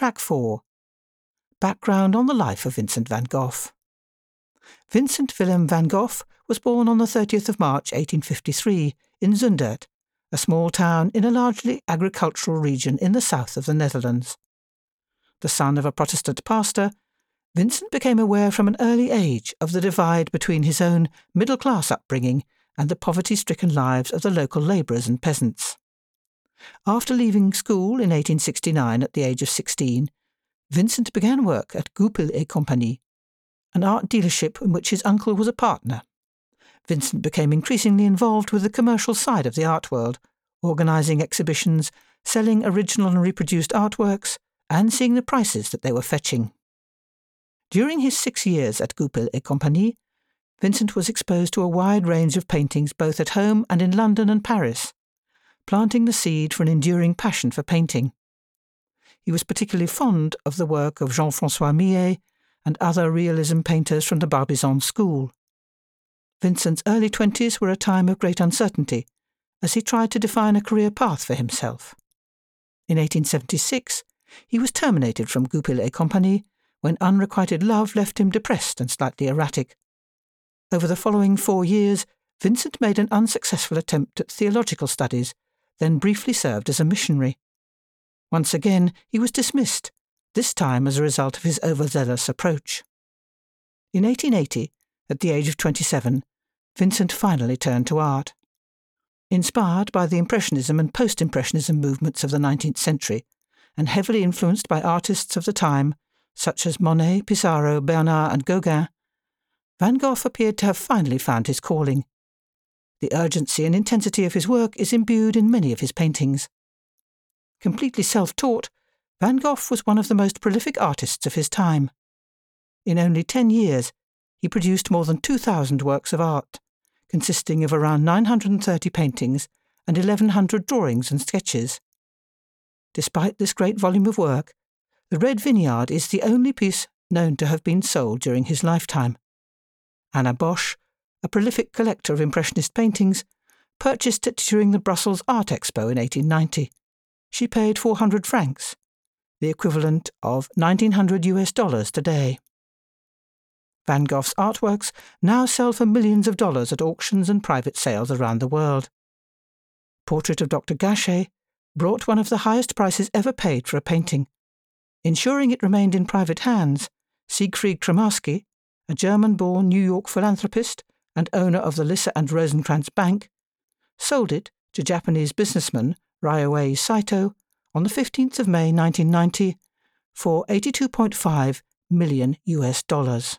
Track 4 Background on the life of Vincent van Gogh. Vincent Willem van Gogh was born on the 30th of March 1853 in Zundert, a small town in a largely agricultural region in the south of the Netherlands. The son of a Protestant pastor, Vincent became aware from an early age of the divide between his own middle class upbringing and the poverty stricken lives of the local labourers and peasants. After leaving school in 1869 at the age of 16, Vincent began work at Goupil et Compagnie, an art dealership in which his uncle was a partner. Vincent became increasingly involved with the commercial side of the art world, organising exhibitions, selling original and reproduced artworks, and seeing the prices that they were fetching. During his six years at Goupil et Compagnie, Vincent was exposed to a wide range of paintings both at home and in London and Paris, planting the seed for an enduring passion for painting. He was particularly fond of the work of Jean Francois Millet and other realism painters from the Barbizon school. Vincent's early twenties were a time of great uncertainty as he tried to define a career path for himself. In 1876, he was terminated from Goupil et Compagnie when unrequited love left him depressed and slightly erratic. Over the following four years, Vincent made an unsuccessful attempt at theological studies, then briefly served as a missionary. Once again, he was dismissed, this time as a result of his overzealous approach. In 1880, at the age of 27, Vincent finally turned to art. Inspired by the Impressionism and Post Impressionism movements of the 19th century, and heavily influenced by artists of the time, such as Monet, Pissarro, Bernard, and Gauguin, Van Gogh appeared to have finally found his calling. The urgency and intensity of his work is imbued in many of his paintings. Completely self taught, Van Gogh was one of the most prolific artists of his time. In only ten years, he produced more than 2,000 works of art, consisting of around 930 paintings and 1,100 drawings and sketches. Despite this great volume of work, the Red Vineyard is the only piece known to have been sold during his lifetime. Anna Boch, a prolific collector of Impressionist paintings, purchased it during the Brussels Art Expo in 1890. She paid 400 francs, the equivalent of 1900 US dollars today. Van Gogh's artworks now sell for millions of dollars at auctions and private sales around the world. Portrait of Dr. Gachet brought one of the highest prices ever paid for a painting. Ensuring it remained in private hands, Siegfried Kramarsky, a German born New York philanthropist and owner of the Lisser and Rosenkranz Bank, sold it to Japanese businessman Ryoei Saito on the 15th of May 1990 for 82.5 million US dollars.